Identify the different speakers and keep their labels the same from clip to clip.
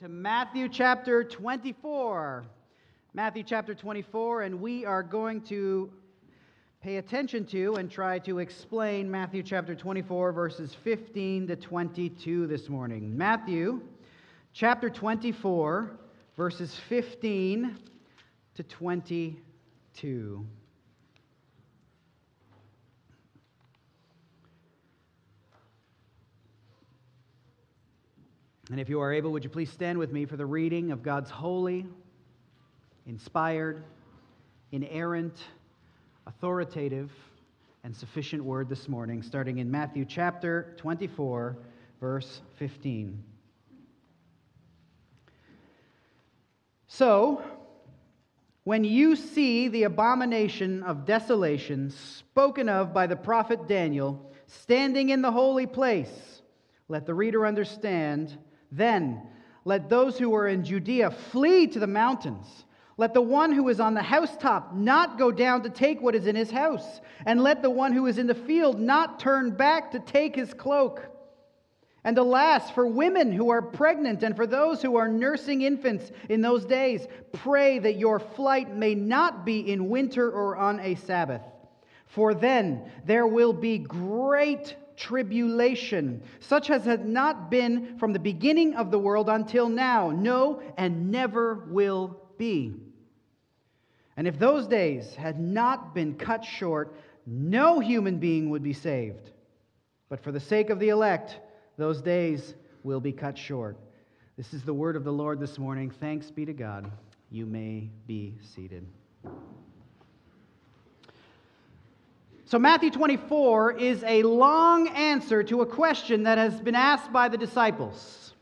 Speaker 1: to Matthew chapter 24. Matthew chapter 24, and we are going to pay attention to and try to explain Matthew chapter 24, verses 15 to 22 this morning. Matthew chapter 24, verses 15 to 22. And if you are able, would you please stand with me for the reading of God's holy, inspired, inerrant, authoritative, and sufficient word this morning, starting in Matthew chapter 24, verse 15. So, when you see the abomination of desolation spoken of by the prophet Daniel standing in the holy place, let the reader understand then let those who are in Judea flee to the mountains. Let the one who is on the housetop not go down to take what is in his house. And let the one who is in the field not turn back to take his cloak. And alas, for women who are pregnant and for those who are nursing infants in those days, pray that your flight may not be in winter or on a Sabbath. For then there will be great tribulation, such as had not been from the beginning of the world until now, no, and never will be. And if those days had not been cut short, no human being would be saved. But for the sake of the elect, those days will be cut short. This is the word of the Lord this morning. Thanks be to God. You may be seated. So, Matthew 24 is a long answer to a question that has been asked by the disciples.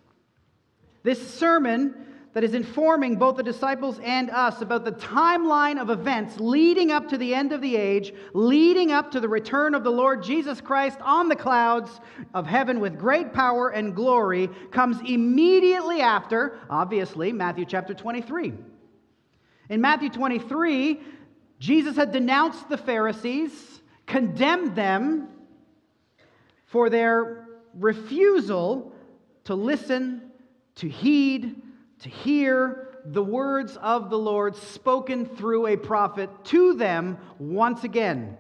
Speaker 1: This sermon that is informing both the disciples and us about the timeline of events leading up to the end of the age, leading up to the return of the Lord Jesus Christ on the clouds of heaven with great power and glory, comes immediately after, obviously, Matthew chapter 23. In Matthew 23, Jesus had denounced the Pharisees condemned them for their refusal to listen, to heed, to hear the words of the Lord spoken through a prophet to them once again.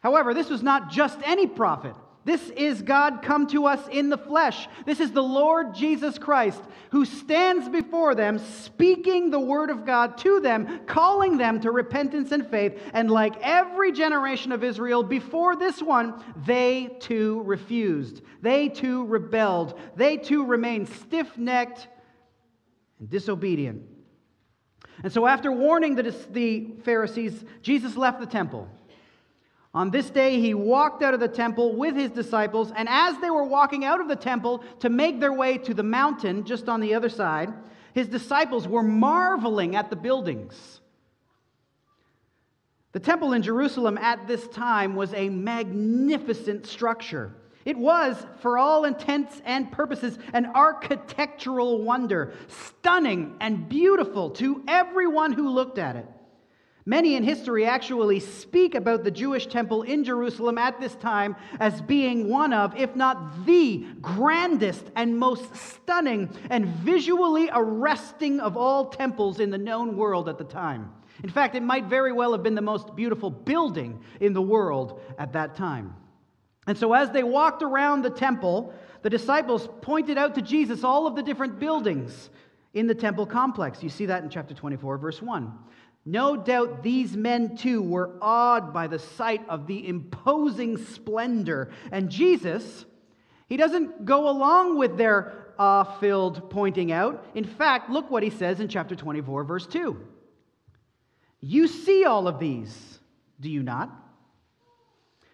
Speaker 1: However, this was not just any prophet. This is God come to us in the flesh. This is the Lord Jesus Christ who stands before them, speaking the word of God to them, calling them to repentance and faith. And like every generation of Israel before this one, they too refused. They too rebelled. They too remained stiff necked and disobedient. And so, after warning the, the Pharisees, Jesus left the temple. On this day, he walked out of the temple with his disciples, and as they were walking out of the temple to make their way to the mountain just on the other side, his disciples were marveling at the buildings. The temple in Jerusalem at this time was a magnificent structure. It was, for all intents and purposes, an architectural wonder, stunning and beautiful to everyone who looked at it. Many in history actually speak about the Jewish temple in Jerusalem at this time as being one of, if not the grandest and most stunning and visually arresting of all temples in the known world at the time. In fact, it might very well have been the most beautiful building in the world at that time. And so, as they walked around the temple, the disciples pointed out to Jesus all of the different buildings in the temple complex. You see that in chapter 24, verse 1. No doubt these men too were awed by the sight of the imposing splendor. And Jesus, he doesn't go along with their awe filled pointing out. In fact, look what he says in chapter 24, verse 2. You see all of these, do you not?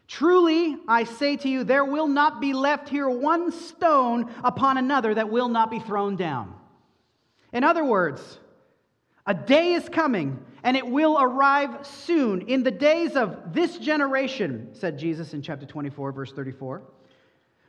Speaker 1: Truly, I say to you, there will not be left here one stone upon another that will not be thrown down. In other words, a day is coming and it will arrive soon. In the days of this generation, said Jesus in chapter 24, verse 34,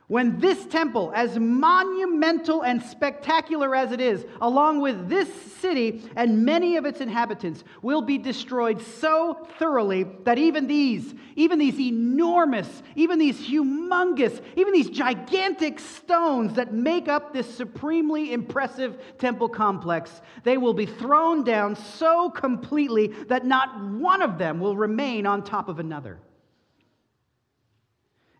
Speaker 1: When this temple, as monumental and spectacular as it is, along with this city and many of its inhabitants, will be destroyed so thoroughly that even these, even these enormous, even these humongous, even these gigantic stones that make up this supremely impressive temple complex, they will be thrown down so completely that not one of them will remain on top of another.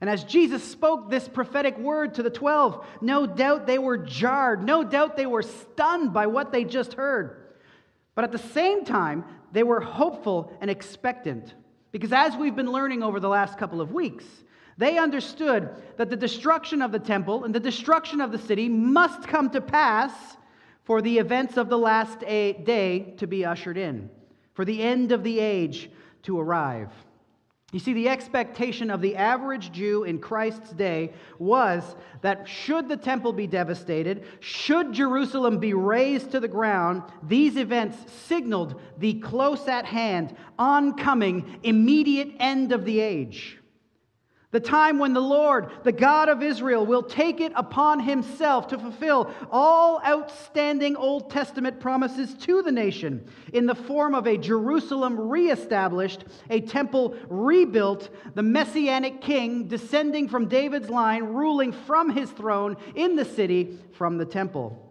Speaker 1: And as Jesus spoke this prophetic word to the 12, no doubt they were jarred. No doubt they were stunned by what they just heard. But at the same time, they were hopeful and expectant. Because as we've been learning over the last couple of weeks, they understood that the destruction of the temple and the destruction of the city must come to pass for the events of the last day to be ushered in, for the end of the age to arrive. You see, the expectation of the average Jew in Christ's day was that should the temple be devastated, should Jerusalem be razed to the ground, these events signaled the close at hand, oncoming, immediate end of the age. The time when the Lord, the God of Israel, will take it upon himself to fulfill all outstanding Old Testament promises to the nation in the form of a Jerusalem reestablished, a temple rebuilt, the messianic king descending from David's line, ruling from his throne in the city from the temple.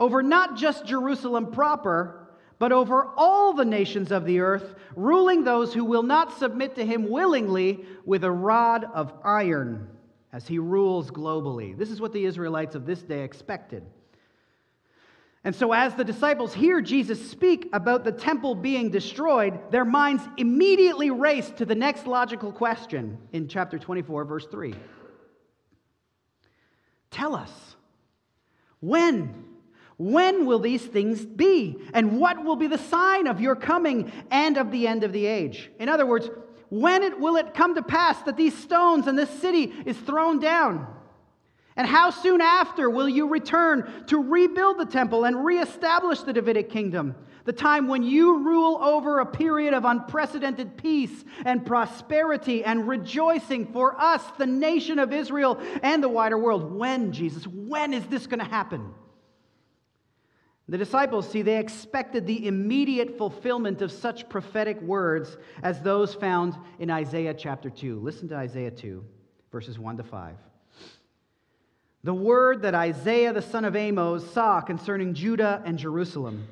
Speaker 1: Over not just Jerusalem proper, but over all the nations of the earth, ruling those who will not submit to him willingly with a rod of iron as he rules globally. This is what the Israelites of this day expected. And so, as the disciples hear Jesus speak about the temple being destroyed, their minds immediately race to the next logical question in chapter 24, verse 3. Tell us, when when will these things be? And what will be the sign of your coming and of the end of the age? In other words, when it, will it come to pass that these stones and this city is thrown down? And how soon after will you return to rebuild the temple and reestablish the Davidic kingdom? The time when you rule over a period of unprecedented peace and prosperity and rejoicing for us, the nation of Israel and the wider world. When, Jesus? When is this going to happen? The disciples, see, they expected the immediate fulfillment of such prophetic words as those found in Isaiah chapter 2. Listen to Isaiah 2, verses 1 to 5. The word that Isaiah the son of Amos saw concerning Judah and Jerusalem.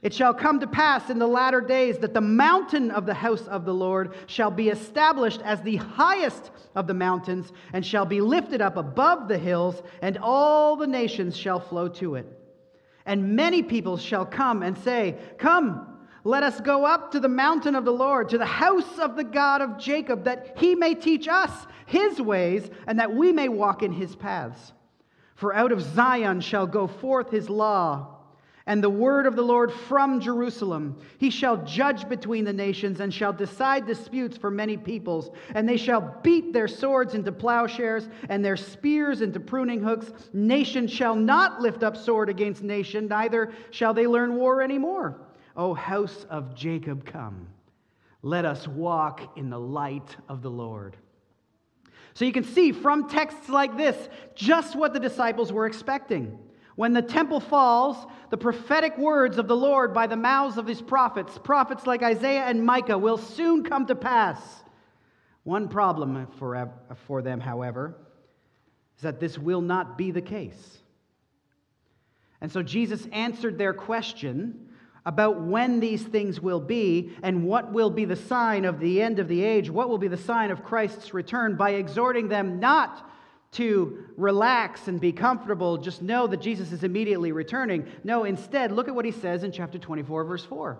Speaker 1: It shall come to pass in the latter days that the mountain of the house of the Lord shall be established as the highest of the mountains, and shall be lifted up above the hills, and all the nations shall flow to it. And many people shall come and say, Come, let us go up to the mountain of the Lord, to the house of the God of Jacob, that he may teach us his ways, and that we may walk in his paths. For out of Zion shall go forth his law and the word of the Lord from Jerusalem. He shall judge between the nations and shall decide disputes for many peoples. And they shall beat their swords into plowshares and their spears into pruning hooks. Nation shall not lift up sword against nation, neither shall they learn war anymore. O house of Jacob, come. Let us walk in the light of the Lord. So you can see from texts like this just what the disciples were expecting. When the temple falls, the prophetic words of the Lord by the mouths of his prophets, prophets like Isaiah and Micah, will soon come to pass. One problem for, for them, however, is that this will not be the case. And so Jesus answered their question about when these things will be and what will be the sign of the end of the age, what will be the sign of Christ's return, by exhorting them not to relax and be comfortable, just know that Jesus is immediately returning. No, instead, look at what he says in chapter 24, verse 4.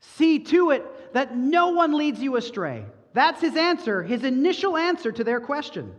Speaker 1: See to it that no one leads you astray. That's his answer, his initial answer to their question.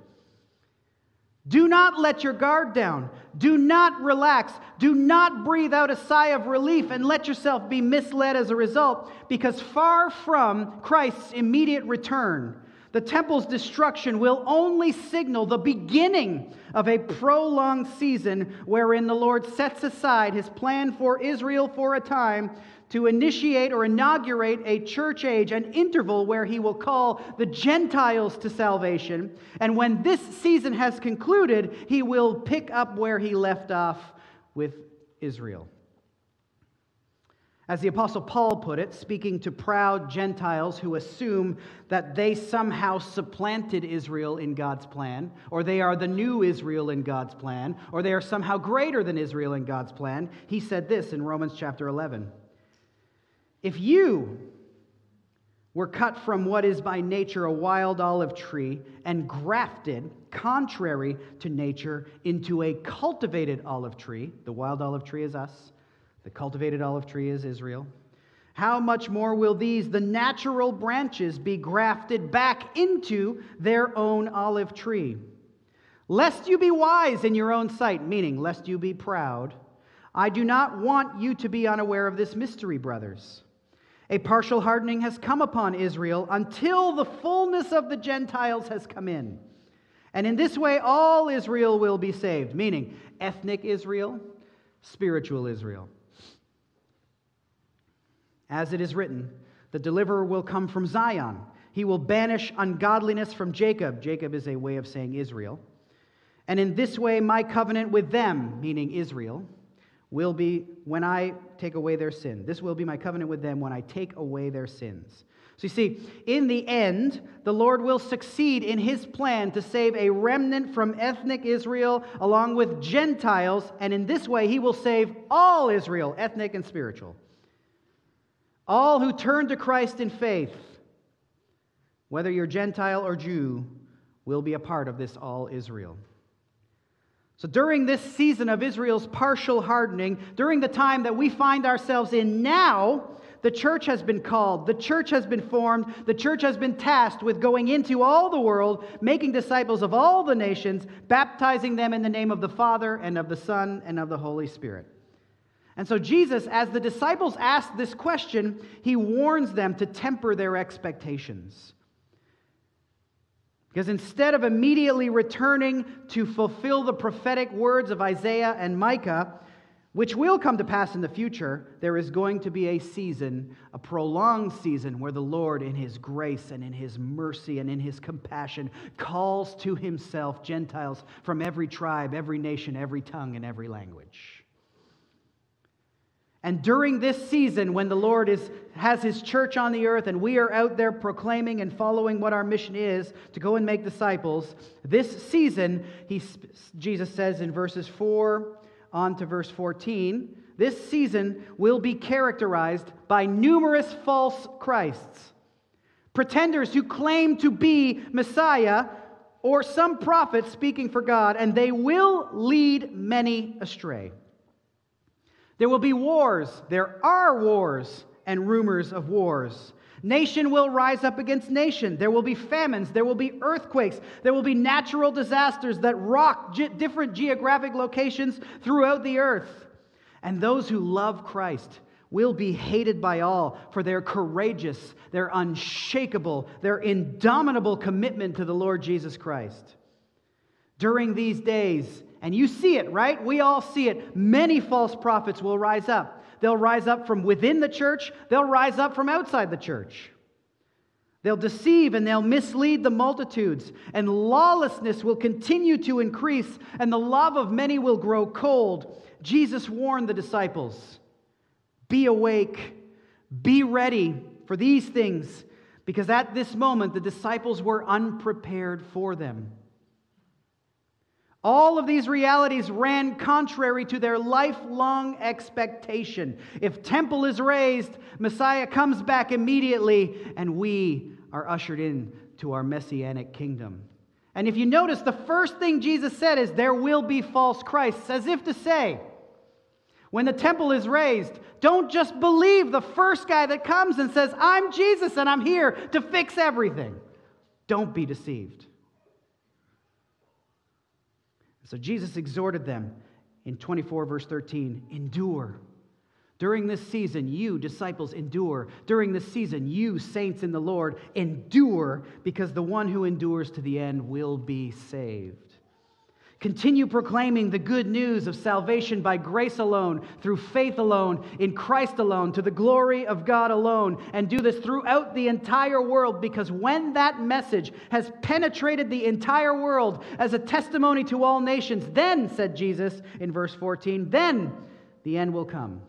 Speaker 1: Do not let your guard down. Do not relax. Do not breathe out a sigh of relief and let yourself be misled as a result, because far from Christ's immediate return, The temple's destruction will only signal the beginning of a prolonged season wherein the Lord sets aside his plan for Israel for a time to initiate or inaugurate a church age, an interval where he will call the Gentiles to salvation. And when this season has concluded, he will pick up where he left off with Israel. As the Apostle Paul put it, speaking to proud Gentiles who assume that they somehow supplanted Israel in God's plan, or they are the new Israel in God's plan, or they are somehow greater than Israel in God's plan, he said this in Romans chapter 11. If you were cut from what is by nature a wild olive tree and grafted, contrary to nature, into a cultivated olive tree, the wild olive tree is us, the cultivated olive tree is Israel. How much more will these, the natural branches, be grafted back into their own olive tree? Lest you be wise in your own sight, meaning, lest you be proud, I do not want you to be unaware of this mystery, brothers. A partial hardening has come upon Israel until the fullness of the Gentiles has come in. And in this way, all Israel will be saved, meaning ethnic Israel, spiritual Israel. As it is written, the deliverer will come from Zion. He will banish ungodliness from Jacob. Jacob is a way of saying Israel. And in this way, my covenant with them, meaning Israel, will be when I take away their sin. This will be my covenant with them when I take away their sins. So you see, in the end, the Lord will succeed in his plan to save a remnant from ethnic Israel along with Gentiles, and in this way, he will save all Israel, ethnic and spiritual. All who turn to Christ in faith, whether you're Gentile or Jew, will be a part of this all Israel. So, during this season of Israel's partial hardening, during the time that we find ourselves in now, the church has been called, the church has been formed, the church has been tasked with going into all the world, making disciples of all the nations, baptizing them in the name of the Father and of the Son and of the Holy Spirit. And so, Jesus, as the disciples ask this question, he warns them to temper their expectations. Because instead of immediately returning to fulfill the prophetic words of Isaiah and Micah, which will come to pass in the future, there is going to be a season, a prolonged season, where the Lord, in His grace and in His mercy and in His compassion, calls to Himself Gentiles from every tribe, every nation, every tongue, and every language. And during this season, when the Lord is, has his church on the earth and we are out there proclaiming and following what our mission is to go and make disciples, this season, he, Jesus says in verses 4 on to verse 14, this season will be characterized by numerous false Christs, pretenders who claim to be Messiah or some prophet speaking for God, and they will lead many astray. There will be wars. There are wars and rumors of wars. Nation will rise up against nation. There will be famines. There will be earthquakes. There will be natural disasters that rock ge- different geographic locations throughout the earth. And those who love Christ will be hated by all for their courageous, their unshakable, their indomitable commitment to the Lord Jesus Christ. During these days, and you see it, right? We all see it. Many false prophets will rise up. They'll rise up from within the church, they'll rise up from outside the church. They'll deceive and they'll mislead the multitudes, and lawlessness will continue to increase, and the love of many will grow cold. Jesus warned the disciples be awake, be ready for these things, because at this moment the disciples were unprepared for them. All of these realities ran contrary to their lifelong expectation. If temple is razed, Messiah comes back immediately, and we are ushered in to our messianic kingdom. And if you notice, the first thing Jesus said is, There will be false Christs, as if to say, when the temple is razed, don't just believe the first guy that comes and says, I'm Jesus and I'm here to fix everything. Don't be deceived. So Jesus exhorted them in 24, verse 13 endure. During this season, you, disciples, endure. During this season, you, saints in the Lord, endure, because the one who endures to the end will be saved. Continue proclaiming the good news of salvation by grace alone, through faith alone, in Christ alone, to the glory of God alone. And do this throughout the entire world, because when that message has penetrated the entire world as a testimony to all nations, then, said Jesus in verse 14, then the end will come.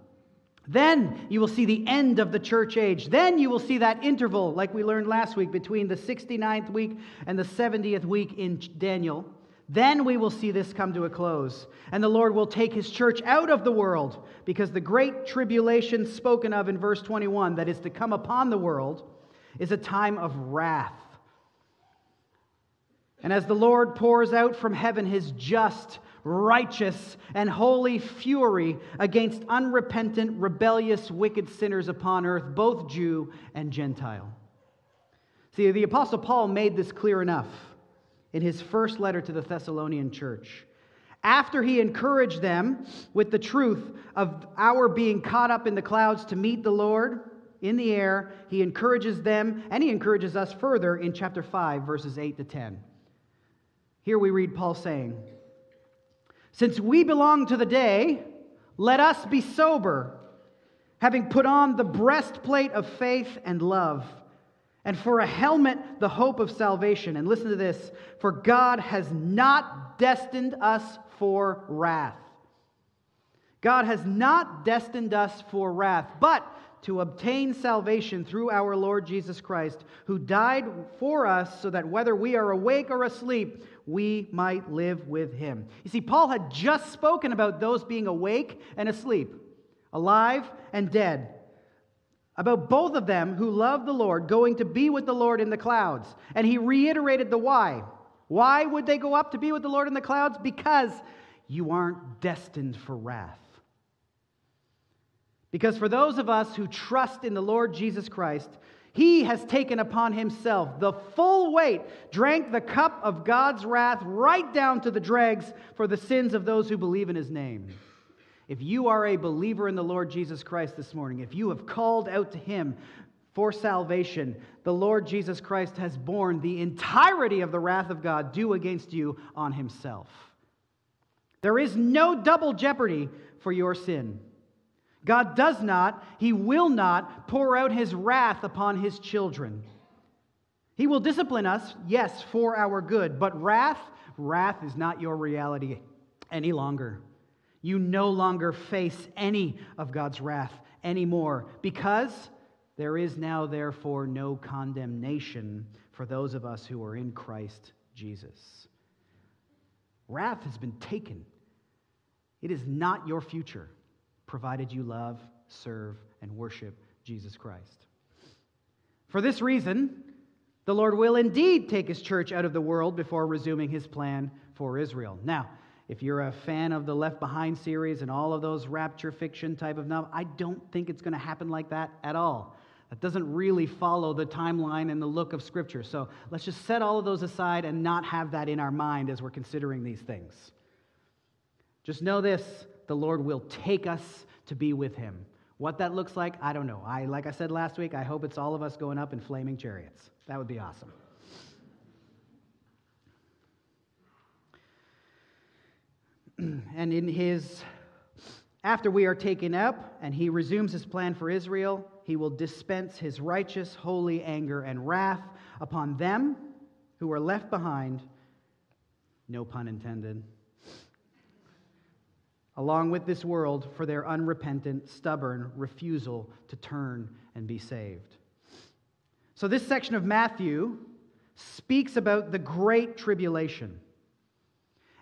Speaker 1: Then you will see the end of the church age. Then you will see that interval, like we learned last week, between the 69th week and the 70th week in Daniel. Then we will see this come to a close, and the Lord will take his church out of the world, because the great tribulation spoken of in verse 21 that is to come upon the world is a time of wrath. And as the Lord pours out from heaven his just, righteous, and holy fury against unrepentant, rebellious, wicked sinners upon earth, both Jew and Gentile. See, the Apostle Paul made this clear enough in his first letter to the Thessalonian church. After he encouraged them with the truth of our being caught up in the clouds to meet the Lord in the air, he encourages them and he encourages us further in chapter 5, verses 8 to 10. Here we read Paul saying, Since we belong to the day, let us be sober, having put on the breastplate of faith and love and for a helmet, the hope of salvation. And listen to this for God has not destined us for wrath. God has not destined us for wrath, but to obtain salvation through our Lord Jesus Christ, who died for us so that whether we are awake or asleep, we might live with him. You see, Paul had just spoken about those being awake and asleep, alive and dead about both of them who love the Lord going to be with the Lord in the clouds. And he reiterated the why. Why would they go up to be with the Lord in the clouds? Because you aren't destined for wrath. Because for those of us who trust in the Lord Jesus Christ, he has taken upon himself the full weight, drank the cup of God's wrath right down to the dregs for the sins of those who believe in his name. If you are a believer in the Lord Jesus Christ this morning, if you have called out to him for salvation, the Lord Jesus Christ has borne the entirety of the wrath of God due against you on himself. There is no double jeopardy for your sin. God does not, He will not pour out His wrath upon His children. He will discipline us, yes, for our good, but wrath, wrath is not your reality any longer. You no longer face any of God's wrath anymore because there is now, therefore, no condemnation for those of us who are in Christ Jesus. Wrath has been taken. It is not your future, provided you love, serve, and worship Jesus Christ. For this reason, the Lord will indeed take his church out of the world before resuming his plan for Israel. Now, if you're a fan of the Left Behind series and all of those rapture fiction type of novel, I don't think it's going to happen like that at all. That doesn't really follow the timeline and the look of Scripture. So let's just set all of those aside and not have that in our mind as we're considering these things. Just know this the Lord will take us to be with Him. What that looks like, I don't know. I, like I said last week, I hope it's all of us going up in flaming chariots. That would be awesome. and in his after we are taken up and he resumes his plan for Israel, he will dispense his righteous, holy anger and wrath upon them who are left behind, no pun intended, along with this world for their unrepentant, stubborn refusal to turn and be saved. So, this section of Matthew speaks about the great tribulation.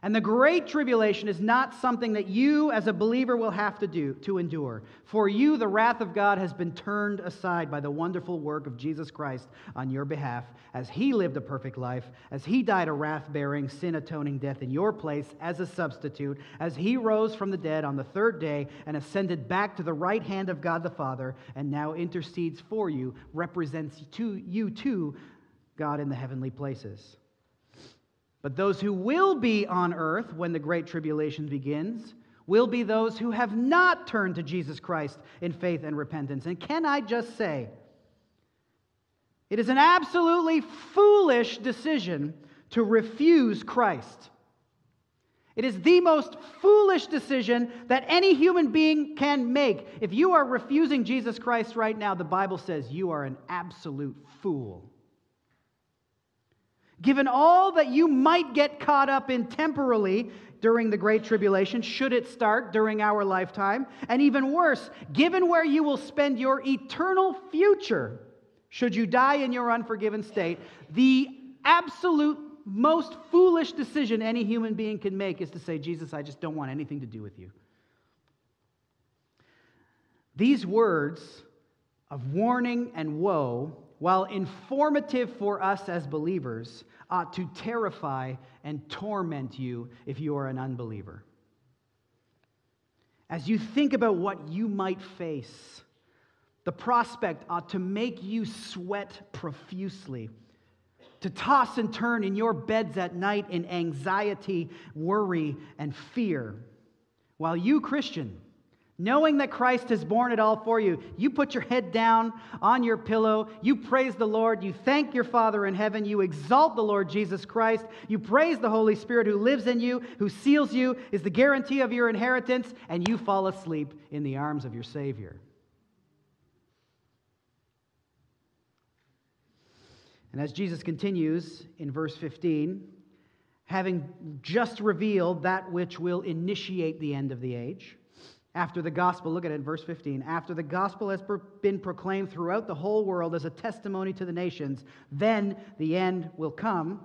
Speaker 1: And the great tribulation is not something that you as a believer will have to do to endure. For you the wrath of God has been turned aside by the wonderful work of Jesus Christ on your behalf as he lived a perfect life, as he died a wrath-bearing, sin-atoning death in your place as a substitute, as he rose from the dead on the third day and ascended back to the right hand of God the Father and now intercedes for you, represents to you too God in the heavenly places. But those who will be on earth when the great tribulation begins will be those who have not turned to Jesus Christ in faith and repentance. And can I just say, it is an absolutely foolish decision to refuse Christ. It is the most foolish decision that any human being can make. If you are refusing Jesus Christ right now, the Bible says you are an absolute fool. Given all that you might get caught up in temporally during the Great Tribulation, should it start during our lifetime, and even worse, given where you will spend your eternal future, should you die in your unforgiven state, the absolute most foolish decision any human being can make is to say, Jesus, I just don't want anything to do with you. These words of warning and woe, while informative for us as believers, ought to terrify and torment you if you are an unbeliever. As you think about what you might face, the prospect ought to make you sweat profusely, to toss and turn in your beds at night in anxiety, worry, and fear. While you, Christian, knowing that Christ has borne it all for you, you put your head down on your pillow, you praise the Lord, you thank your Father in heaven, you exalt the Lord Jesus Christ, you praise the Holy Spirit who lives in you, who seals you, is the guarantee of your inheritance, and you fall asleep in the arms of your Savior. And as Jesus continues in verse 15, having just revealed that which will initiate the end of the age, after the gospel, look at it verse 15, after the gospel has been proclaimed throughout the whole world as a testimony to the nations, then the end will come.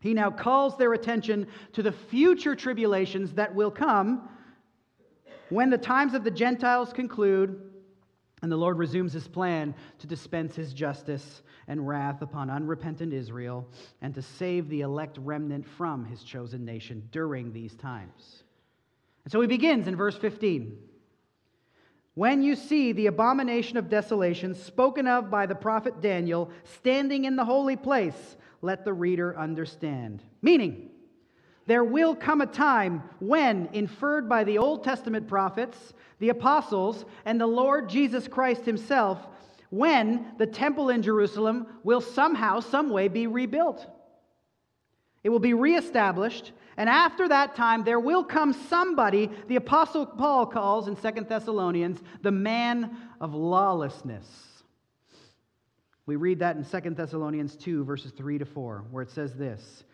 Speaker 1: He now calls their attention to the future tribulations that will come when the times of the Gentiles conclude and the Lord resumes his plan to dispense his justice and wrath upon unrepentant Israel and to save the elect remnant from his chosen nation during these times. So he begins in verse 15. When you see the abomination of desolation spoken of by the prophet Daniel standing in the holy place, let the reader understand. Meaning, there will come a time when, inferred by the Old Testament prophets, the apostles, and the Lord Jesus Christ himself, when the temple in Jerusalem will somehow, some way be rebuilt. It will be reestablished, and after that time, there will come somebody the Apostle Paul calls in Second Thessalonians the man of lawlessness. We read that in Second Thessalonians 2, verses 3 to 4, where it says this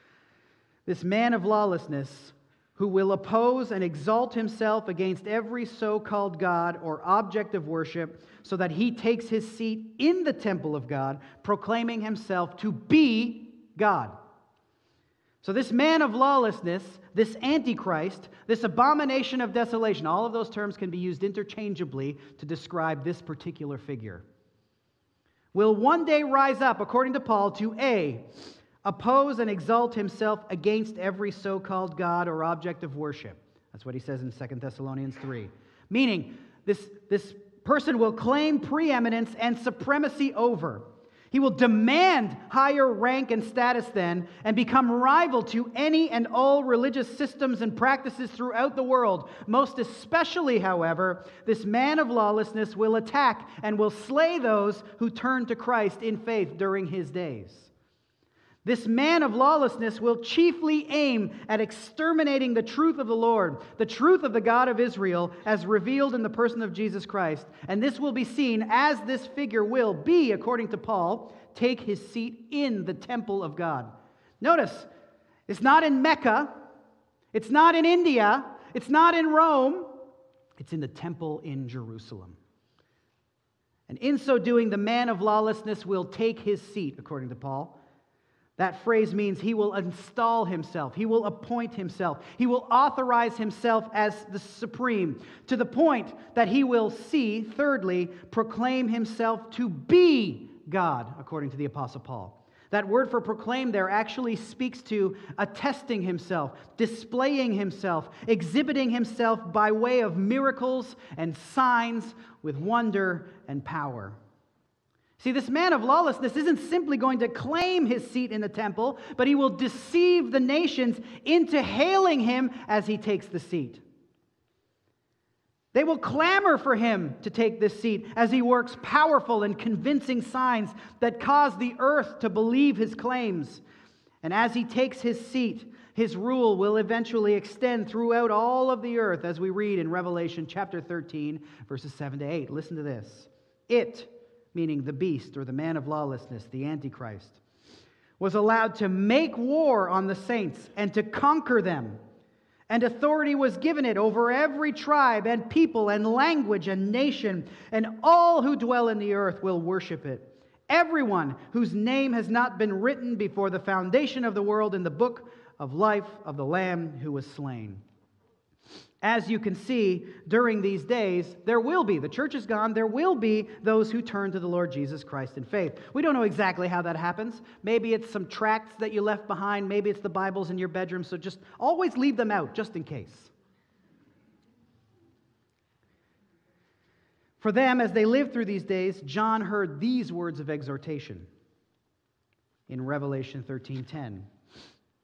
Speaker 1: This man of lawlessness who will oppose and exalt himself against every so called God or object of worship, so that he takes his seat in the temple of God, proclaiming himself to be God. So, this man of lawlessness, this antichrist, this abomination of desolation, all of those terms can be used interchangeably to describe this particular figure, will one day rise up, according to Paul, to A, oppose and exalt himself against every so called God or object of worship. That's what he says in 2 Thessalonians 3. Meaning, this, this person will claim preeminence and supremacy over. He will demand higher rank and status then and become rival to any and all religious systems and practices throughout the world. Most especially, however, this man of lawlessness will attack and will slay those who turn to Christ in faith during his days. This man of lawlessness will chiefly aim at exterminating the truth of the Lord, the truth of the God of Israel, as revealed in the person of Jesus Christ. And this will be seen as this figure will be, according to Paul, take his seat in the temple of God. Notice, it's not in Mecca, it's not in India, it's not in Rome, it's in the temple in Jerusalem. And in so doing, the man of lawlessness will take his seat, according to Paul. That phrase means he will install himself, he will appoint himself, he will authorize himself as the supreme, to the point that he will see, thirdly, proclaim himself to be God, according to the Apostle Paul. That word for proclaim there actually speaks to attesting himself, displaying himself, exhibiting himself by way of miracles and signs with wonder and power. See, this man of lawlessness isn't simply going to claim his seat in the temple, but he will deceive the nations into hailing him as he takes the seat. They will clamor for him to take this seat as he works powerful and convincing signs that cause the earth to believe his claims. And as he takes his seat, his rule will eventually extend throughout all of the earth, as we read in Revelation chapter 13, verses 7 to 8. Listen to this. It, meaning the beast or the man of lawlessness, the Antichrist, was allowed to make war on the saints and to conquer them and authority was given it over every tribe and people and language and nation, and all who dwell in the earth will worship it. Everyone whose name has not been written before the foundation of the world in the book of life of the Lamb who was slain. As you can see, during these days, there will be, the church is gone, there will be those who turn to the Lord Jesus Christ in faith. We don't know exactly how that happens. Maybe it's some tracts that you left behind, maybe it's the Bibles in your bedroom, so just always leave them out, just in case. For them, as they lived through these days, John heard these words of exhortation in Revelation 13:10.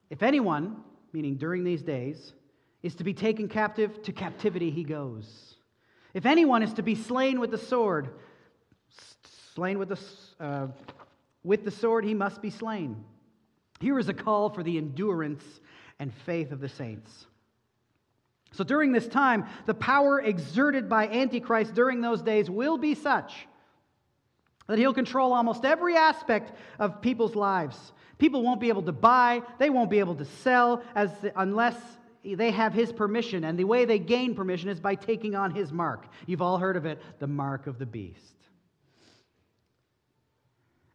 Speaker 1: If anyone, meaning during these days, is to be taken captive, to captivity he goes. If anyone is to be slain with the sword, slain with the, uh, with the sword, he must be slain. Here is a call for the endurance and faith of the saints. So during this time, the power exerted by Antichrist during those days will be such that he'll control almost every aspect of people's lives. People won't be able to buy, they won't be able to sell as, unless they have his permission, and the way they gain permission is by taking on his mark. You've all heard of it, the mark of the beast.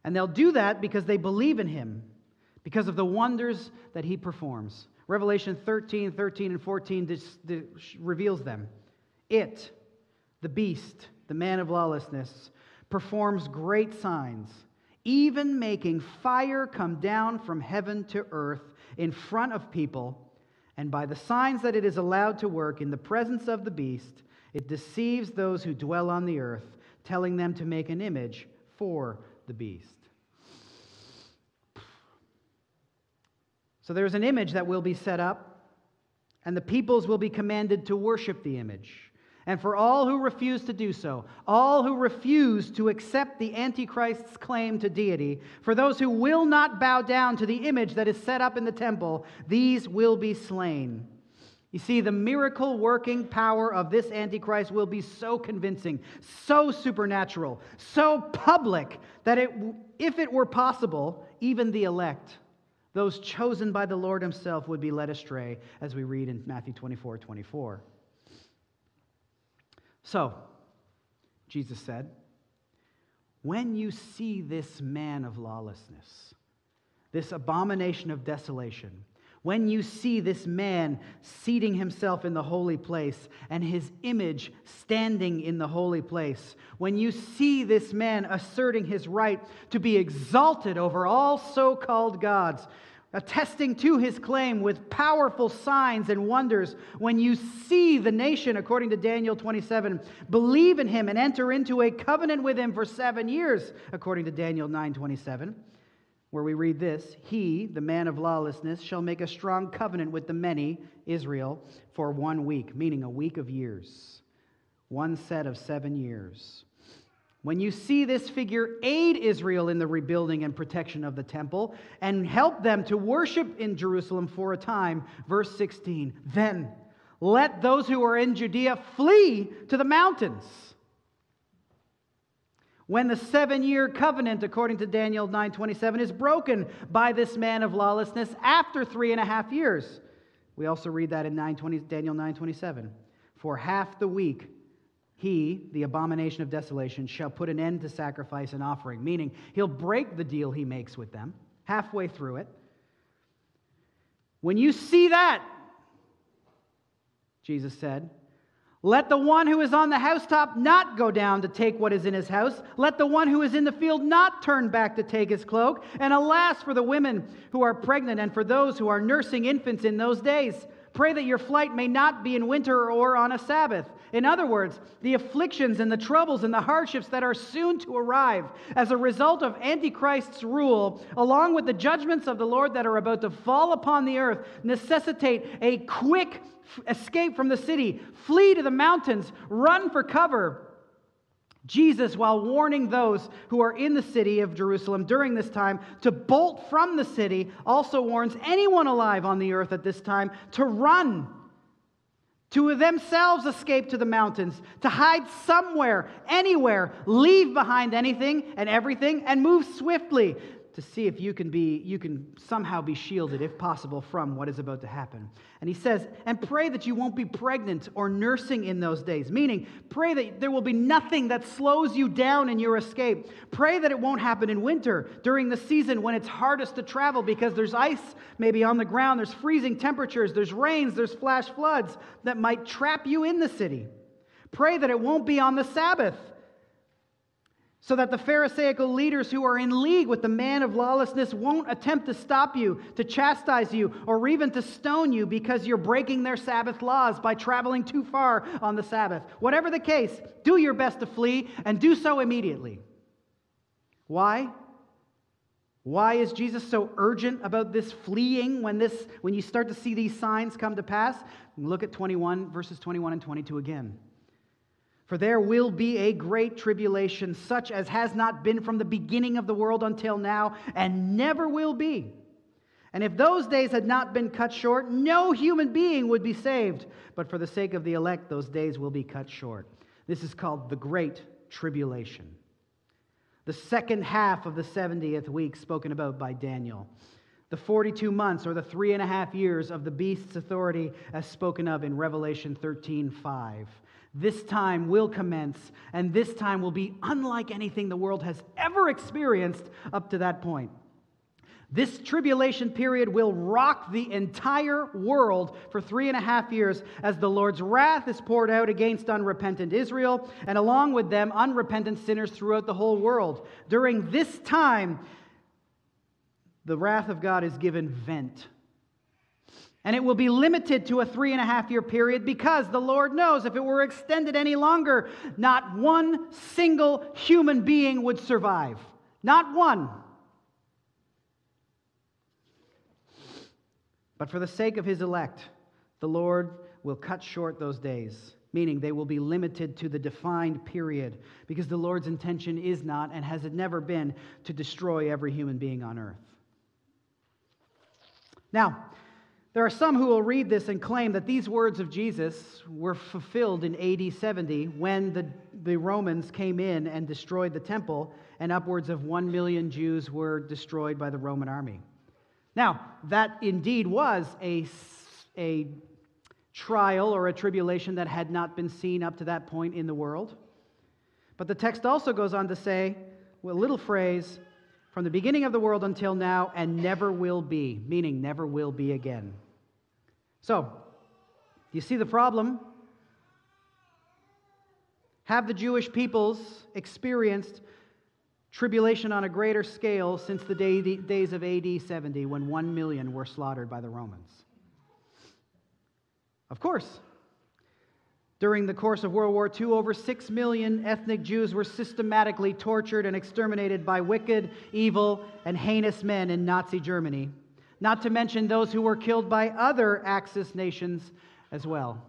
Speaker 1: And they'll do that because they believe in him, because of the wonders that he performs. Revelation 13, 13, and 14 this, this reveals them. It, the beast, the man of lawlessness, performs great signs, even making fire come down from heaven to earth in front of people and by the signs that it is allowed to work in the presence of the beast, it deceives those who dwell on the earth, telling them to make an image for the beast. So there's an image that will be set up, and the peoples will be commanded to worship the image. And for all who refuse to do so, all who refuse to accept the Antichrist's claim to deity, for those who will not bow down to the image that is set up in the temple, these will be slain. You see, the miracle working power of this Antichrist will be so convincing, so supernatural, so public that it, if it were possible, even the elect, those chosen by the Lord Himself, would be led astray, as we read in Matthew 24 24. So, Jesus said, when you see this man of lawlessness, this abomination of desolation, when you see this man seating himself in the holy place and his image standing in the holy place, when you see this man asserting his right to be exalted over all so called gods, attesting to his claim with powerful signs and wonders. When you see the nation, according to Daniel 27, believe in him and enter into a covenant with him for seven years, according to Daniel 9 27, where we read this He, the man of lawlessness, shall make a strong covenant with the many, Israel, for one week, meaning a week of years, one set of seven years. When you see this figure aid Israel in the rebuilding and protection of the temple and help them to worship in Jerusalem for a time, verse 16, then let those who are in Judea flee to the mountains. When the seven year covenant, according to Daniel 9:27, is broken by this man of lawlessness after three and a half years. We also read that in 920, Daniel 9:27. For half the week he, the abomination of desolation, shall put an end to sacrifice and offering, meaning he'll break the deal he makes with them halfway through it. When you see that, Jesus said, let the one who is on the housetop not go down to take what is in his house. Let the one who is in the field not turn back to take his cloak. And alas, for the women who are pregnant and for those who are nursing infants in those days. Pray that your flight may not be in winter or on a Sabbath, In other words, the afflictions and the troubles and the hardships that are soon to arrive as a result of Antichrist's rule, along with the judgments of the Lord that are about to fall upon the earth, necessitate a quick escape from the city, flee to the mountains, run for cover. Jesus, while warning those who are in the city of Jerusalem during this time to bolt from the city, also warns anyone alive on the earth at this time to run to themselves escape to the mountains, to hide somewhere, anywhere, leave behind anything and everything, and move swiftly to see if you can be you can somehow be shielded if possible from what is about to happen. And he says and pray that you won't be pregnant or nursing in those days. Meaning pray that there will be nothing that slows you down in your escape. Pray that it won't happen in winter during the season when it's hardest to travel because there's ice maybe on the ground there's freezing temperatures there's rains there's flash floods that might trap you in the city. Pray that it won't be on the sabbath so that the Pharisaical leaders who are in league with the man of lawlessness won't attempt to stop you, to chastise you, or even to stone you because you're breaking their Sabbath laws by traveling too far on the Sabbath. Whatever the case, do your best to flee and do so immediately. Why? Why is Jesus so urgent about this fleeing when this when you start to see these signs come to pass? Look at 21 verses 21 and 22 again. For there will be a great tribulation, such as has not been from the beginning of the world until now, and never will be. And if those days had not been cut short, no human being would be saved. But for the sake of the elect, those days will be cut short. This is called the Great Tribulation. The second half of the 70th week spoken about by Daniel. The 42 months or the three and a half years of the beast's authority as spoken of in Revelation 13 5. This time will commence, and this time will be unlike anything the world has ever experienced up to that point. This tribulation period will rock the entire world for three and a half years as the Lord's wrath is poured out against unrepentant Israel, and along with them, unrepentant sinners throughout the whole world. During this time, the wrath of God is given vent and it will be limited to a three and a half year period because the Lord knows if it were extended any longer, not one single human being would survive. Not one. But for the sake of his elect, the Lord will cut short those days, meaning they will be limited to the defined period, because the Lord's intention is not and has it never been to destroy every human being on earth. Now, there are some who will read this and claim that these words of Jesus were fulfilled in AD 70 when the, the Romans came in and destroyed the temple, and upwards of one million Jews were destroyed by the Roman army. Now, that indeed was a, a trial or a tribulation that had not been seen up to that point in the world. But the text also goes on to say, a little phrase, from the beginning of the world until now, and never will be, meaning never will be again. So, you see the problem? Have the Jewish peoples experienced tribulation on a greater scale since the day, days of AD 70 when one million were slaughtered by the Romans? Of course. During the course of World War II, over 6 million ethnic Jews were systematically tortured and exterminated by wicked, evil, and heinous men in Nazi Germany, not to mention those who were killed by other Axis nations as well.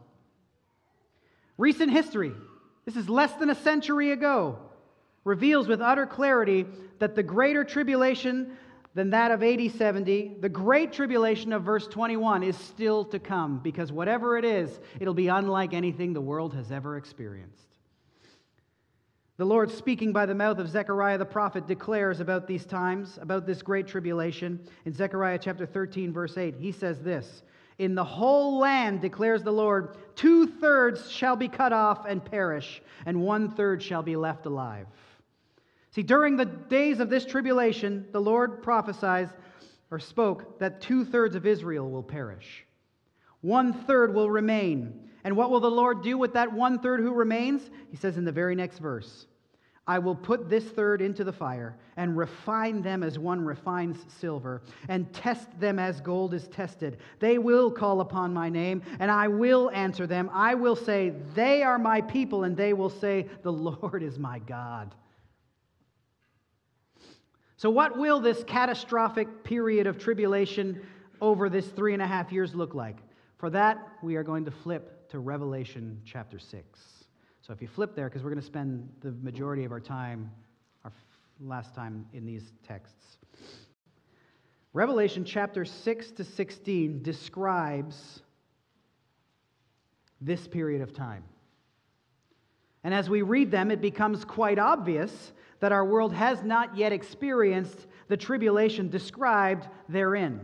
Speaker 1: Recent history, this is less than a century ago, reveals with utter clarity that the greater tribulation than that of AD 70, the great tribulation of verse 21 is still to come because whatever it is, it'll be unlike anything the world has ever experienced. The Lord, speaking by the mouth of Zechariah the prophet, declares about these times, about this great tribulation. In Zechariah chapter 13, verse 8, he says this In the whole land, declares the Lord, two thirds shall be cut off and perish, and one third shall be left alive. See, during the days of this tribulation, the Lord prophesies or spoke that two thirds of Israel will perish. One third will remain. And what will the Lord do with that one third who remains? He says in the very next verse I will put this third into the fire and refine them as one refines silver and test them as gold is tested. They will call upon my name and I will answer them. I will say, They are my people, and they will say, The Lord is my God. So, what will this catastrophic period of tribulation over this three and a half years look like? For that, we are going to flip to Revelation chapter 6. So if you flip there, because we're going to spend the majority of our time, our last time in these texts. Revelation chapter 6 to 16 describes this period of time. And as we read them, it becomes quite obvious that our world has not yet experienced the tribulation described therein.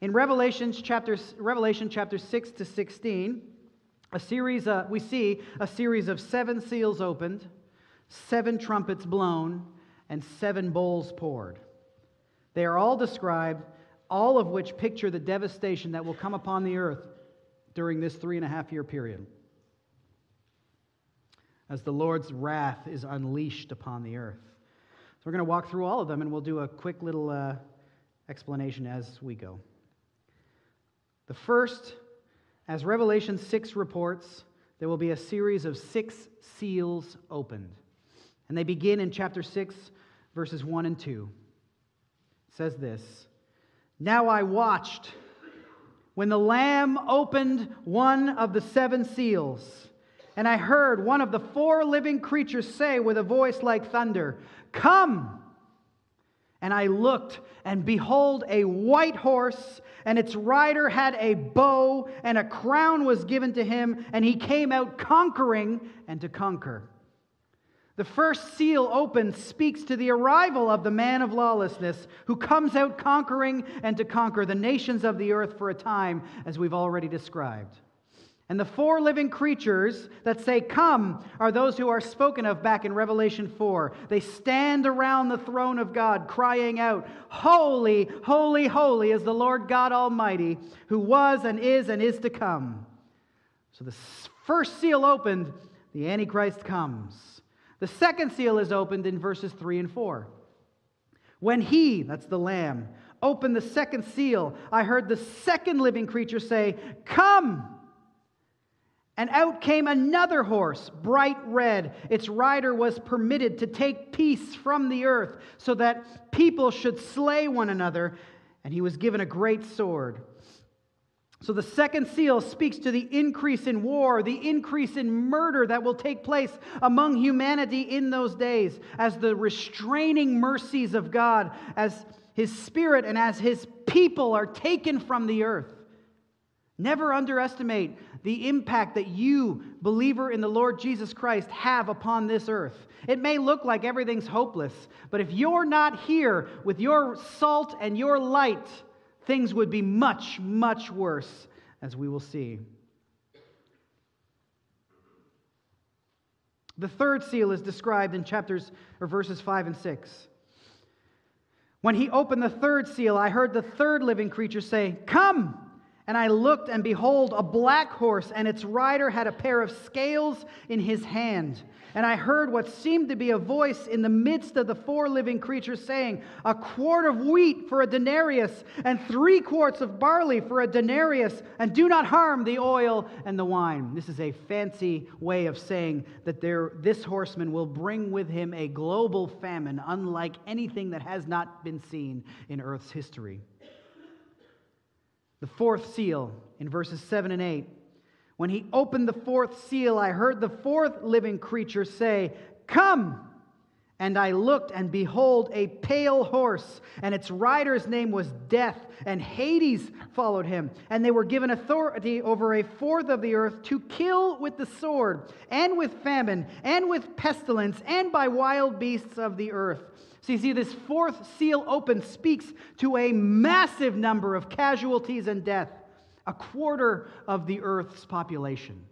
Speaker 1: In Revelation chapter, Revelation chapter 6 to 16, a series, uh, we see a series of seven seals opened, seven trumpets blown, and seven bowls poured. They are all described, all of which picture the devastation that will come upon the earth during this three and a half year period. As the Lord's wrath is unleashed upon the earth. So we're going to walk through all of them and we'll do a quick little uh, explanation as we go. The first as Revelation 6 reports, there will be a series of six seals opened. And they begin in chapter 6, verses 1 and 2. It says this Now I watched when the Lamb opened one of the seven seals, and I heard one of the four living creatures say with a voice like thunder, Come! And I looked, and behold, a white horse, and its rider had a bow, and a crown was given to him, and he came out conquering and to conquer. The first seal opened speaks to the arrival of the man of lawlessness who comes out conquering and to conquer the nations of the earth for a time, as we've already described. And the four living creatures that say, Come, are those who are spoken of back in Revelation 4. They stand around the throne of God, crying out, Holy, holy, holy is the Lord God Almighty, who was and is and is to come. So the first seal opened, the Antichrist comes. The second seal is opened in verses 3 and 4. When he, that's the Lamb, opened the second seal, I heard the second living creature say, Come! And out came another horse, bright red. Its rider was permitted to take peace from the earth, so that people should slay one another. And he was given a great sword. So the second seal speaks to the increase in war, the increase in murder that will take place among humanity in those days, as the restraining mercies of God, as his spirit and as his people are taken from the earth. Never underestimate the impact that you, believer in the Lord Jesus Christ, have upon this earth. It may look like everything's hopeless, but if you're not here with your salt and your light, things would be much, much worse, as we will see. The third seal is described in chapters or verses 5 and 6. When he opened the third seal, I heard the third living creature say, Come! And I looked, and behold, a black horse, and its rider had a pair of scales in his hand. And I heard what seemed to be a voice in the midst of the four living creatures saying, A quart of wheat for a denarius, and three quarts of barley for a denarius, and do not harm the oil and the wine. This is a fancy way of saying that there, this horseman will bring with him a global famine, unlike anything that has not been seen in earth's history. The fourth seal in verses 7 and 8. When he opened the fourth seal, I heard the fourth living creature say, Come! And I looked, and behold, a pale horse, and its rider's name was Death, and Hades followed him. And they were given authority over a fourth of the earth to kill with the sword, and with famine, and with pestilence, and by wild beasts of the earth. So you see, this fourth seal open speaks to a massive number of casualties and death, a quarter of the earth's population.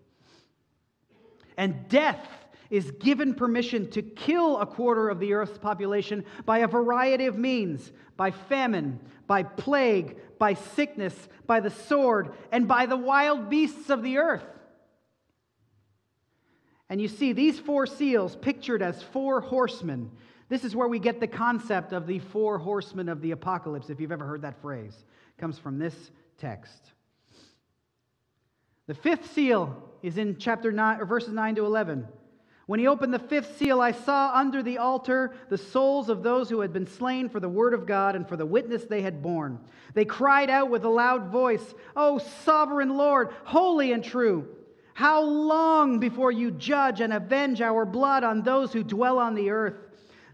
Speaker 1: And death is given permission to kill a quarter of the earth's population by a variety of means by famine, by plague, by sickness, by the sword, and by the wild beasts of the earth. And you see these four seals pictured as four horsemen. This is where we get the concept of the four horsemen of the apocalypse, if you've ever heard that phrase. It comes from this text. The fifth seal is in chapter 9 or verses 9 to 11. When he opened the fifth seal, I saw under the altar the souls of those who had been slain for the word of God and for the witness they had borne. They cried out with a loud voice, O sovereign Lord, holy and true, how long before you judge and avenge our blood on those who dwell on the earth?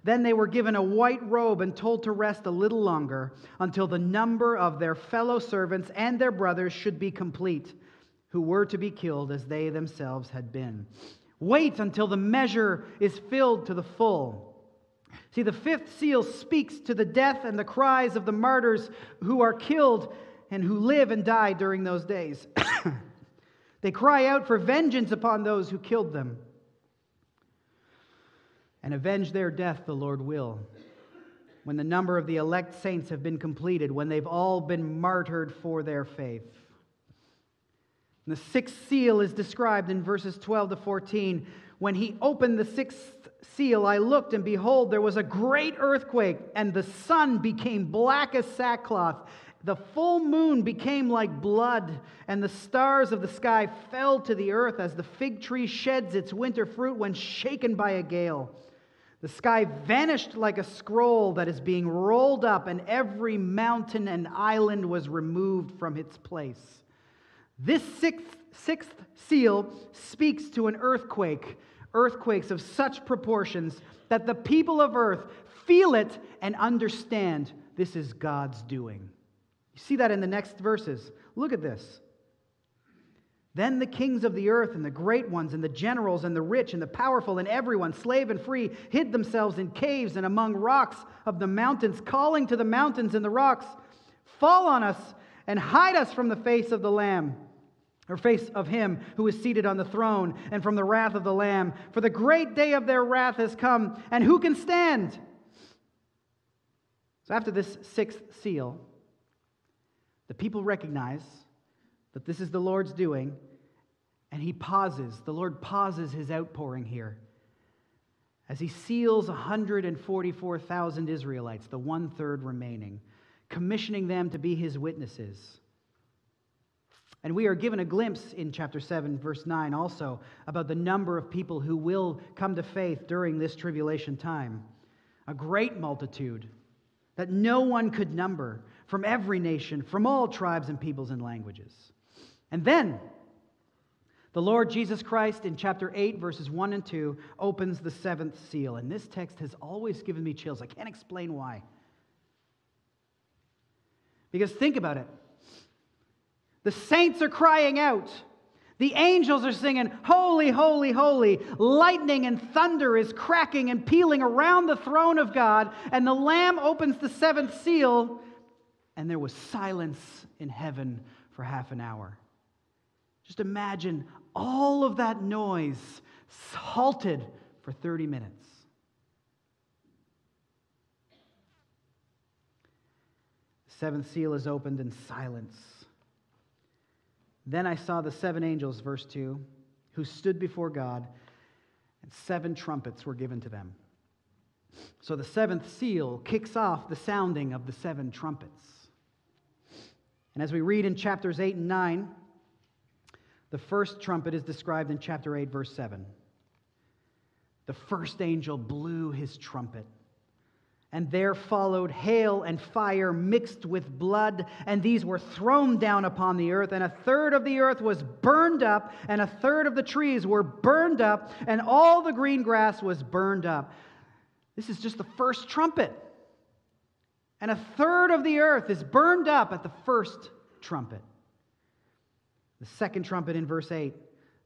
Speaker 1: Then they were given a white robe and told to rest a little longer until the number of their fellow servants and their brothers should be complete, who were to be killed as they themselves had been. Wait until the measure is filled to the full. See, the fifth seal speaks to the death and the cries of the martyrs who are killed and who live and die during those days. they cry out for vengeance upon those who killed them. And avenge their death, the Lord will. When the number of the elect saints have been completed, when they've all been martyred for their faith. And the sixth seal is described in verses 12 to 14. When he opened the sixth seal, I looked, and behold, there was a great earthquake, and the sun became black as sackcloth. The full moon became like blood, and the stars of the sky fell to the earth as the fig tree sheds its winter fruit when shaken by a gale. The sky vanished like a scroll that is being rolled up, and every mountain and island was removed from its place. This sixth, sixth seal speaks to an earthquake, earthquakes of such proportions that the people of earth feel it and understand this is God's doing. You see that in the next verses. Look at this. Then the kings of the earth and the great ones and the generals and the rich and the powerful and everyone, slave and free, hid themselves in caves and among rocks of the mountains, calling to the mountains and the rocks, Fall on us and hide us from the face of the Lamb, or face of him who is seated on the throne, and from the wrath of the Lamb. For the great day of their wrath has come, and who can stand? So after this sixth seal, the people recognize that this is the Lord's doing, and he pauses. The Lord pauses his outpouring here as he seals 144,000 Israelites, the one third remaining commissioning them to be his witnesses. And we are given a glimpse in chapter 7, verse 9, also about the number of people who will come to faith during this tribulation time. A great multitude that no one could number from every nation, from all tribes and peoples and languages. And then, the Lord Jesus Christ in chapter 8, verses 1 and 2, opens the seventh seal. And this text has always given me chills. I can't explain why. Because think about it. The saints are crying out. The angels are singing, Holy, holy, holy. Lightning and thunder is cracking and pealing around the throne of God. And the Lamb opens the seventh seal, and there was silence in heaven for half an hour. Just imagine all of that noise halted for 30 minutes. seventh seal is opened in silence. Then I saw the seven angels, verse 2, who stood before God, and seven trumpets were given to them. So the seventh seal kicks off the sounding of the seven trumpets. And as we read in chapters 8 and 9, the first trumpet is described in chapter 8, verse 7. The first angel blew his trumpet and there followed hail and fire mixed with blood, and these were thrown down upon the earth. And a third of the earth was burned up, and a third of the trees were burned up, and all the green grass was burned up. This is just the first trumpet. And a third of the earth is burned up at the first trumpet. The second trumpet in verse 8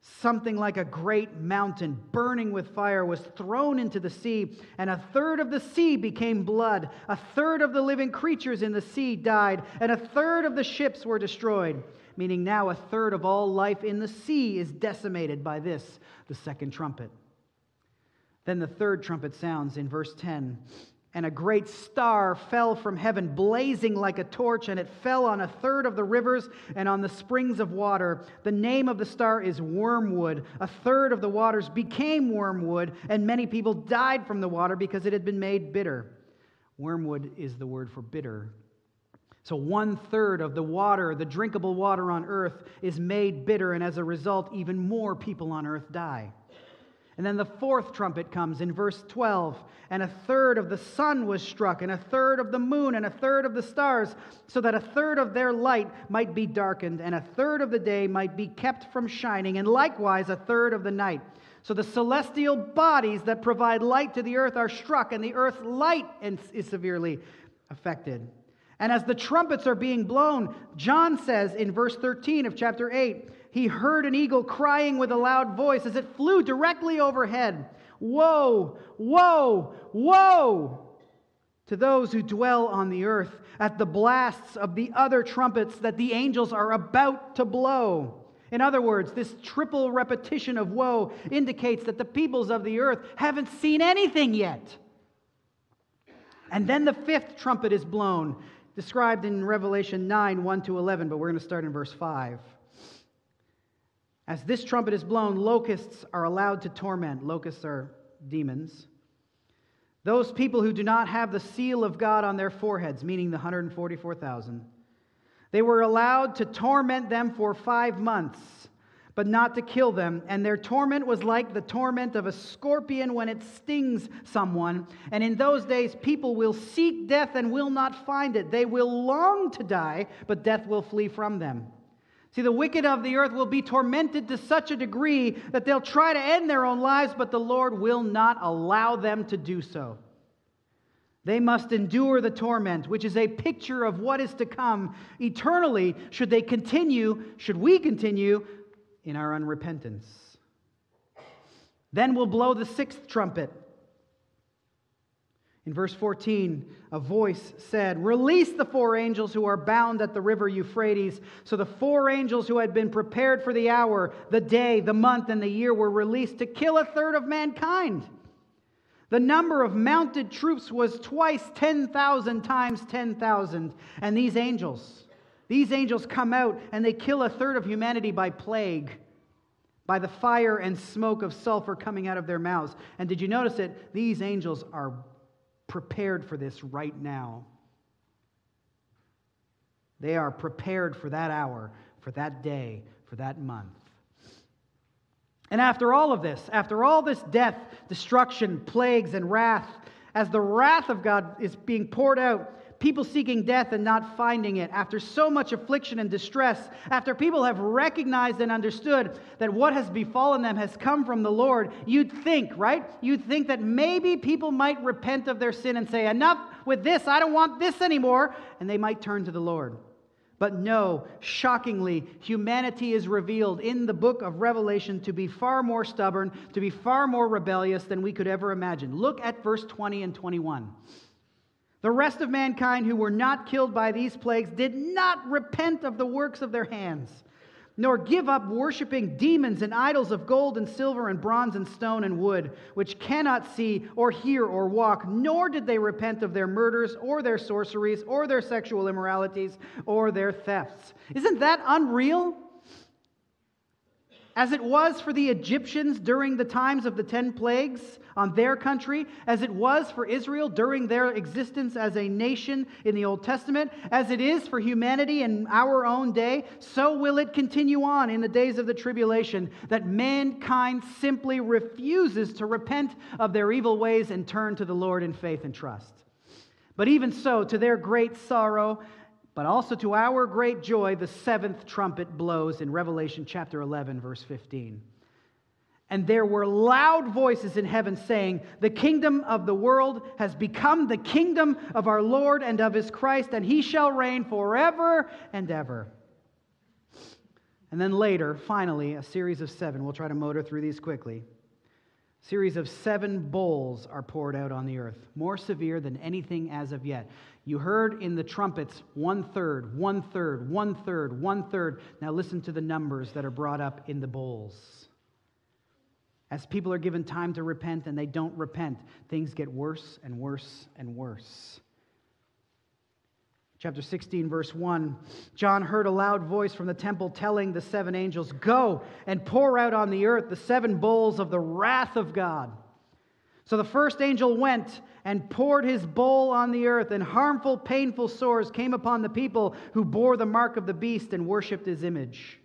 Speaker 1: Something like a great mountain burning with fire was thrown into the sea, and a third of the sea became blood. A third of the living creatures in the sea died, and a third of the ships were destroyed. Meaning now a third of all life in the sea is decimated by this, the second trumpet. Then the third trumpet sounds in verse 10 and a great star fell from heaven, blazing like a torch, and it fell on a third of the rivers and on the springs of water. The name of the star is Wormwood. A third of the waters became wormwood, and many people died from the water because it had been made bitter. Wormwood is the word for bitter. So, one third of the water, the drinkable water on earth, is made bitter, and as a result, even more people on earth die. And then the fourth trumpet comes in verse 12, and a third of the sun was struck, and a third of the moon, and a third of the stars, so that a third of their light might be darkened, and a third of the day might be kept from shining, and likewise a third of the night. So the celestial bodies that provide light to the earth are struck, and the earth's light is severely affected. And as the trumpets are being blown, John says in verse 13 of chapter 8, he heard an eagle crying with a loud voice as it flew directly overhead Woe, woe, woe to those who dwell on the earth at the blasts of the other trumpets that the angels are about to blow. In other words, this triple repetition of woe indicates that the peoples of the earth haven't seen anything yet. And then the fifth trumpet is blown, described in Revelation 9 1 to 11, but we're going to start in verse 5. As this trumpet is blown, locusts are allowed to torment. Locusts are demons. Those people who do not have the seal of God on their foreheads, meaning the 144,000, they were allowed to torment them for five months, but not to kill them. And their torment was like the torment of a scorpion when it stings someone. And in those days, people will seek death and will not find it. They will long to die, but death will flee from them. See, the wicked of the earth will be tormented to such a degree that they'll try to end their own lives, but the Lord will not allow them to do so. They must endure the torment, which is a picture of what is to come eternally should they continue, should we continue in our unrepentance. Then we'll blow the sixth trumpet. In verse 14, a voice said, Release the four angels who are bound at the river Euphrates. So the four angels who had been prepared for the hour, the day, the month, and the year were released to kill a third of mankind. The number of mounted troops was twice 10,000 times 10,000. And these angels, these angels come out and they kill a third of humanity by plague, by the fire and smoke of sulfur coming out of their mouths. And did you notice it? These angels are prepared for this right now. They are prepared for that hour, for that day, for that month. And after all of this, after all this death, destruction, plagues, and wrath, as the wrath of God is being poured out, people seeking death and not finding it, after so much affliction and distress, after people have recognized and understood that what has befallen them has come from the Lord, you'd think, right? You'd think that maybe people might repent of their sin and say, Enough with this, I don't want this anymore, and they might turn to the Lord. But no, shockingly, humanity is revealed in the book of Revelation to be far more stubborn, to be far more rebellious than we could ever imagine. Look at verse 20 and 21. The rest of mankind who were not killed by these plagues did not repent of the works of their hands, nor give up worshiping demons and idols of gold and silver and bronze and stone and wood, which cannot see or hear or walk, nor did they repent of their murders or their sorceries or their sexual immoralities or their thefts. Isn't that unreal? As it was for the Egyptians during the times of the ten plagues on their country, as it was for Israel during their existence as a nation in the Old Testament, as it is for humanity in our own day, so will it continue on in the days of the tribulation, that mankind simply refuses to repent of their evil ways and turn to the Lord in faith and trust. But even so, to their great sorrow, but also to our great joy, the seventh trumpet blows in Revelation chapter 11, verse 15. And there were loud voices in heaven saying, The kingdom of the world has become the kingdom of our Lord and of his Christ, and he shall reign forever and ever. And then later, finally, a series of seven. We'll try to motor through these quickly. A series of seven bowls are poured out on the earth, more severe than anything as of yet. You heard in the trumpets one third, one third, one third, one third. Now listen to the numbers that are brought up in the bowls. As people are given time to repent and they don't repent, things get worse and worse and worse. Chapter 16, verse 1 John heard a loud voice from the temple telling the seven angels, Go and pour out on the earth the seven bowls of the wrath of God. So the first angel went and poured his bowl on the earth, and harmful, painful sores came upon the people who bore the mark of the beast and worshiped his image.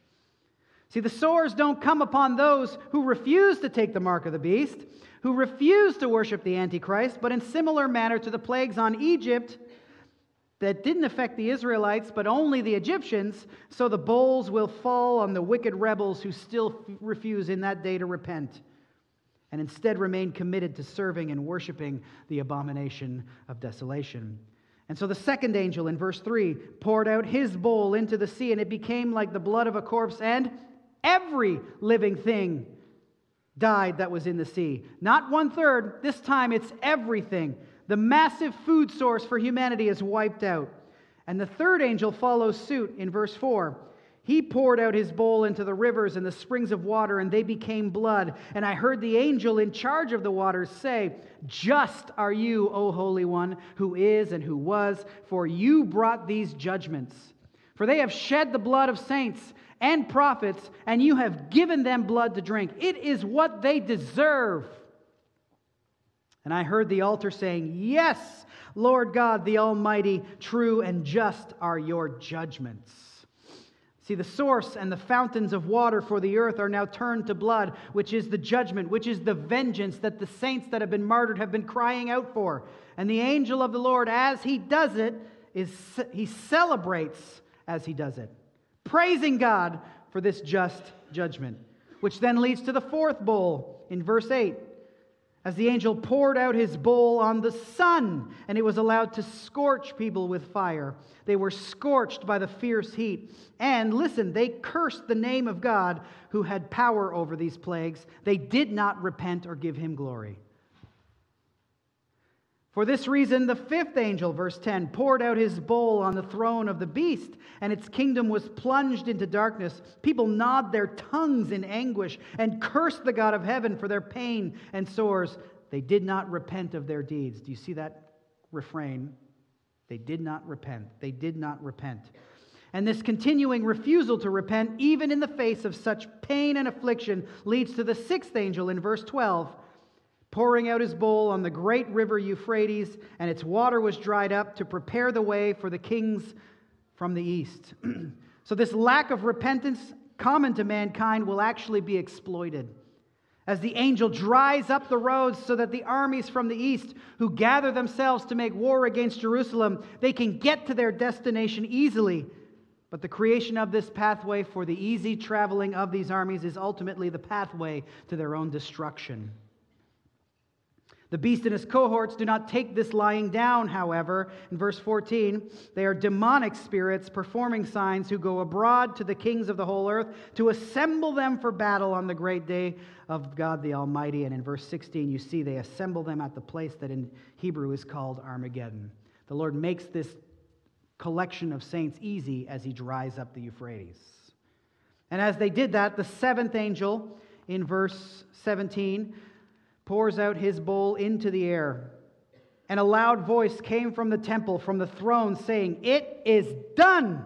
Speaker 1: See, the sores don't come upon those who refuse to take the mark of the beast, who refuse to worship the Antichrist, but in similar manner to the plagues on Egypt that didn't affect the Israelites, but only the Egyptians, so the bowls will fall on the wicked rebels who still refuse in that day to repent and instead remain committed to serving and worshiping the abomination of desolation. And so the second angel in verse 3 poured out his bowl into the sea, and it became like the blood of a corpse, and Every living thing died that was in the sea. Not one third, this time it's everything. The massive food source for humanity is wiped out. And the third angel follows suit in verse 4. He poured out his bowl into the rivers and the springs of water, and they became blood. And I heard the angel in charge of the waters say, Just are you, O Holy One, who is and who was, for you brought these judgments. For they have shed the blood of saints and prophets, and you have given them blood to drink. It is what they deserve. And I heard the altar saying, Yes, Lord God, the Almighty, true and just are your judgments. See, the source and the fountains of water for the earth are now turned to blood, which is the judgment, which is the vengeance that the saints that have been martyred have been crying out for. And the angel of the Lord, as he does it, is he celebrates as he does it praising God for this just judgment. Which then leads to the fourth bowl in verse 8. As the angel poured out his bowl on the sun, and it was allowed to scorch people with fire. They were scorched by the fierce heat. And listen, they cursed the name of God who had power over these plagues. They did not repent or give him glory. For this reason, the fifth angel, verse 10, poured out his bowl on the throne of the beast, and its kingdom was plunged into darkness. People gnawed their tongues in anguish and cursed the God of heaven for their pain and sores. They did not repent of their deeds. Do you see that refrain? They did not repent. They did not repent. And this continuing refusal to repent, even in the face of such pain and affliction, leads to the sixth angel in verse 12 pouring out his bowl on the great river Euphrates, and its water was dried up to prepare the way for the kings from the east. so, this lack of repentance common to mankind will actually be exploited. As the angel dries up the roads so that the armies from the east who gather themselves to make war against Jerusalem, they can get to their destination easily. But the creation of this pathway for the easy traveling of these armies is ultimately the pathway to their own destruction. The beast and his cohorts do not take this lying down, however. In verse 14, they are demonic spirits performing signs who go abroad to the kings of the whole earth to assemble them for battle on the great day of God the Almighty. And in verse 16, you see they assemble them at the place that in Hebrew is called Armageddon. The Lord makes this collection of saints easy as he dries up the Euphrates. And as they did that, the seventh angel in verse 17 pours out his bowl into the air. And a loud voice came from the temple, from the throne, saying, It is done.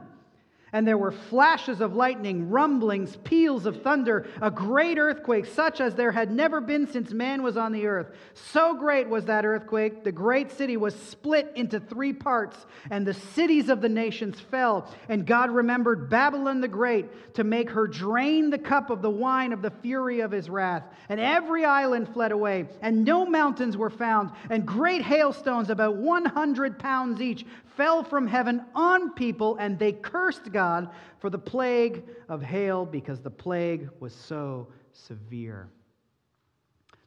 Speaker 1: And there were flashes of lightning, rumblings, peals of thunder, a great earthquake, such as there had never been since man was on the earth. So great was that earthquake, the great city was split into three parts, and the cities of the nations fell. And God remembered Babylon the Great to make her drain the cup of the wine of the fury of his wrath. And every island fled away, and no mountains were found, and great hailstones, about 100 pounds each, fell from heaven on people, and they cursed God for the plague of hail because the plague was so severe.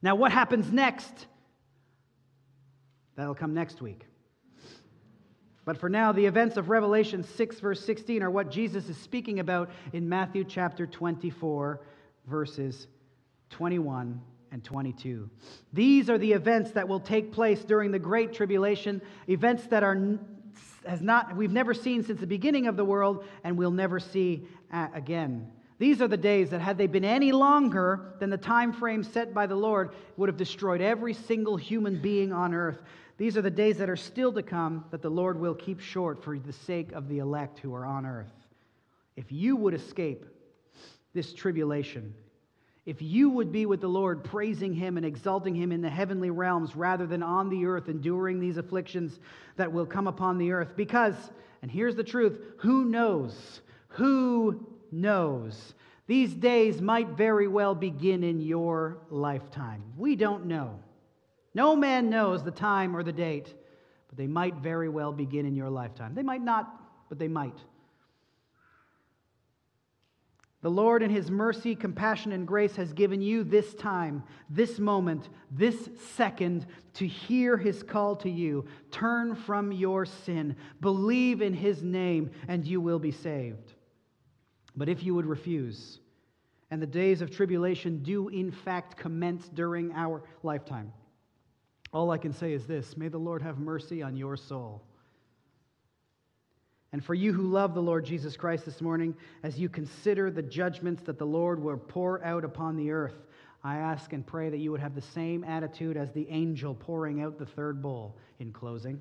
Speaker 1: Now, what happens next? That'll come next week. But for now, the events of Revelation 6, verse 16, are what Jesus is speaking about in Matthew chapter 24, verses 21 and 22. These are the events that will take place during the Great Tribulation, events that are has not, we've never seen since the beginning of the world and we'll never see again. These are the days that, had they been any longer than the time frame set by the Lord, would have destroyed every single human being on earth. These are the days that are still to come that the Lord will keep short for the sake of the elect who are on earth. If you would escape this tribulation, if you would be with the Lord, praising Him and exalting Him in the heavenly realms rather than on the earth, enduring these afflictions that will come upon the earth. Because, and here's the truth who knows? Who knows? These days might very well begin in your lifetime. We don't know. No man knows the time or the date, but they might very well begin in your lifetime. They might not, but they might. The Lord, in His mercy, compassion, and grace, has given you this time, this moment, this second to hear His call to you. Turn from your sin, believe in His name, and you will be saved. But if you would refuse, and the days of tribulation do in fact commence during our lifetime, all I can say is this may the Lord have mercy on your soul. And for you who love the Lord Jesus Christ this morning, as you consider the judgments that the Lord will pour out upon the earth, I ask and pray that you would have the same attitude as the angel pouring out the third bowl in closing.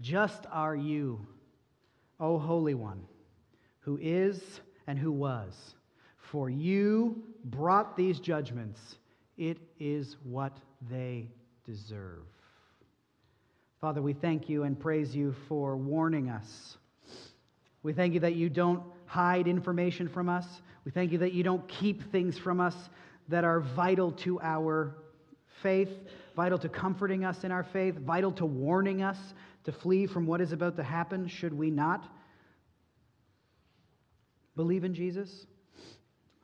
Speaker 1: Just are you, O Holy One, who is and who was. For you brought these judgments. It is what they deserve. Father, we thank you and praise you for warning us. We thank you that you don't hide information from us. We thank you that you don't keep things from us that are vital to our faith, vital to comforting us in our faith, vital to warning us to flee from what is about to happen should we not believe in Jesus.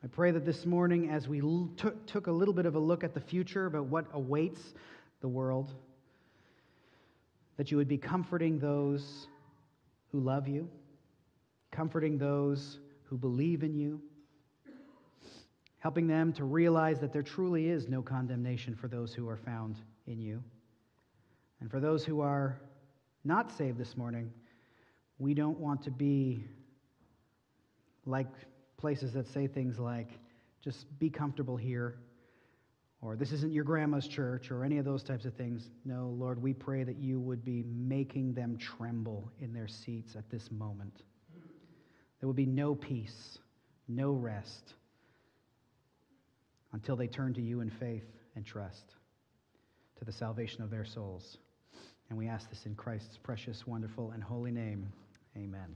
Speaker 1: I pray that this morning, as we took, a little bit of a look at the future about what awaits the world, that you would be comforting those who love you, comforting those who believe in you, helping them to realize that there truly is no condemnation for those who are found in you. And for those who are not saved this morning, we don't want to be like places that say things like, just be comfortable here or this isn't your grandma's church, or any of those types of things. No, Lord, we pray that you would be making them tremble in their seats at this moment. There will be no peace, no rest until they turn to you in faith and trust to the salvation of their souls. And we ask this in Christ's precious, wonderful, and holy name. Amen.